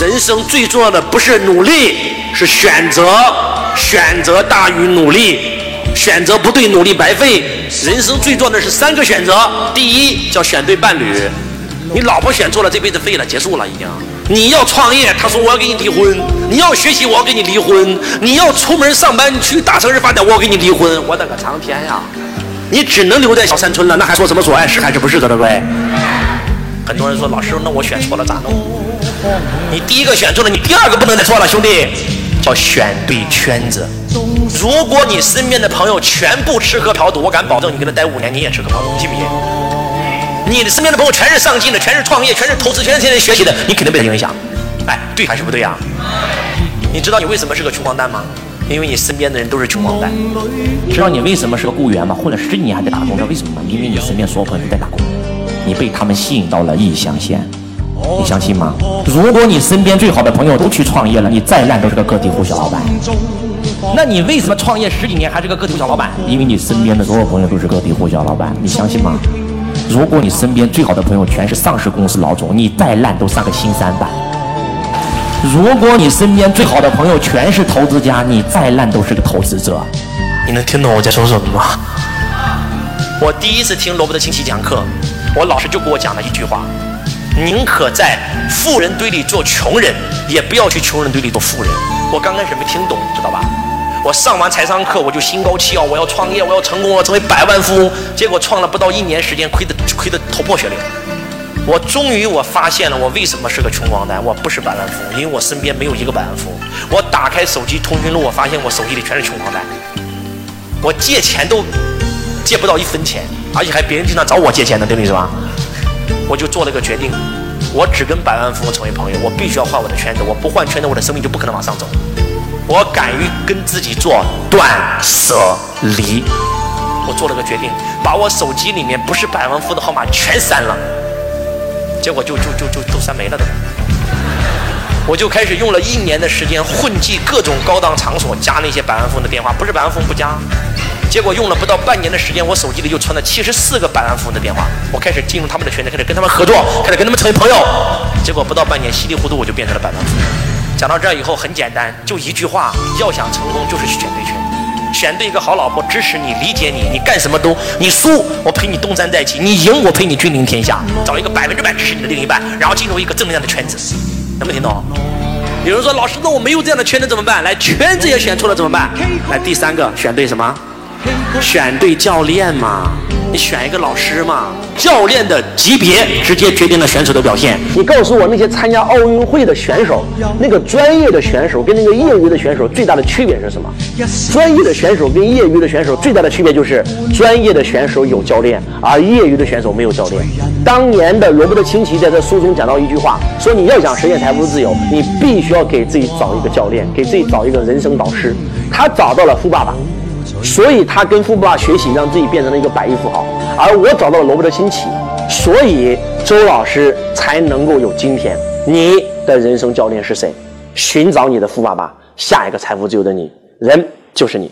人生最重要的不是努力，是选择。选择大于努力，选择不对，努力白费。人生最重要的是三个选择：第一，叫选对伴侣。你老婆选错了，这辈子废了，结束了已经。你要创业，他说我要跟你离婚；你要学习，我要跟你离婚；你要出门上班去大城市发展，我要跟你离婚。我的个苍天呀！你只能留在小山村了，那还说什么所爱是还是不是的，对不对？很多人说老师，那我选错了咋弄？你第一个选错了，你第二个不能再错了，兄弟，叫选对圈子。如果你身边的朋友全部吃喝嫖赌，我敢保证你跟他待五年，你也吃喝嫖赌，信不信？你的身边的朋友全是上进的，全是创业，全是投资，全是天天学习的，你肯定被他影响。哎，对还是不对呀？你知道你为什么是个穷光蛋吗？因为你身边的人都是穷光蛋。知道你为什么是个雇员吗？混了十几年还在打工，知道为什么吗？因为你身边所有朋友都在打工，你被他们吸引到了异乡线。你相信吗？如果你身边最好的朋友都去创业了，你再烂都是个个体户小老板。那你为什么创业十几年还是个个体户小老板？因为你身边的所有朋友都是个体户小老板。你相信吗？如果你身边最好的朋友全是上市公司老总，你再烂都上个新三板。如果你身边最好的朋友全是投资家，你再烂都是个投资者。你能听懂我在说什么吗？我第一次听罗伯特清崎讲课，我老师就给我讲了一句话：宁可在富人堆里做穷人，也不要去穷人堆里做富人。我刚开始没听懂，知道吧？我上完财商课，我就心高气傲，我要创业，我要成功，我要成为百万富翁。结果创了不到一年时间，亏得亏得头破血流。我终于我发现了，我为什么是个穷光蛋？我不是百万富翁，因为我身边没有一个百万富翁。我打开手机通讯录，我发现我手机里全是穷光蛋。我借钱都借不到一分钱，而且还别人经常找我借钱呢，对不对是吧？我就做了个决定，我只跟百万富翁成为朋友，我必须要换我的圈子，我不换圈子，我的生命就不可能往上走。我敢于跟自己做断舍离，我做了个决定，把我手机里面不是百万富的号码全删了，结果就就就就都删没了都。我就开始用了一年的时间混迹各种高档场所，加那些百万富翁的电话，不是百万富翁不加。结果用了不到半年的时间，我手机里就存了七十四个百万富翁的电话，我开始进入他们的圈子，开始跟他们合作，开始跟他们成为朋友。结果不到半年，稀里糊涂我就变成了百万富翁。讲到这儿以后很简单，就一句话：要想成功，就是选对圈子，选对一个好老婆，支持你、理解你，你干什么都你输，我陪你东山再起；你赢，我陪你君临天下。找一个百分之百支持你的另一半，然后进入一个正能量的圈子，能不能听懂？有人说老师，那我没有这样的圈子怎么办？来，圈子也选错了怎么办？来，第三个选对什么？选对教练嘛。你选一个老师嘛？教练的级别直接决定了选手的表现。你告诉我，那些参加奥运会的选手，那个专业的选手跟那个业余的选手最大的区别是什么？专业的选手跟业余的选手最大的区别就是，专业的选手有教练，而业余的选手没有教练。当年的罗伯特清崎在这书中讲到一句话，说你要想实现财富自由，你必须要给自己找一个教练，给自己找一个人生导师。他找到了富爸爸。所以他跟富爸爸学习，让自己变成了一个百亿富豪。而我找到了罗伯特清崎，所以周老师才能够有今天。你的人生教练是谁？寻找你的富爸爸，下一个财富自由的你，人就是你。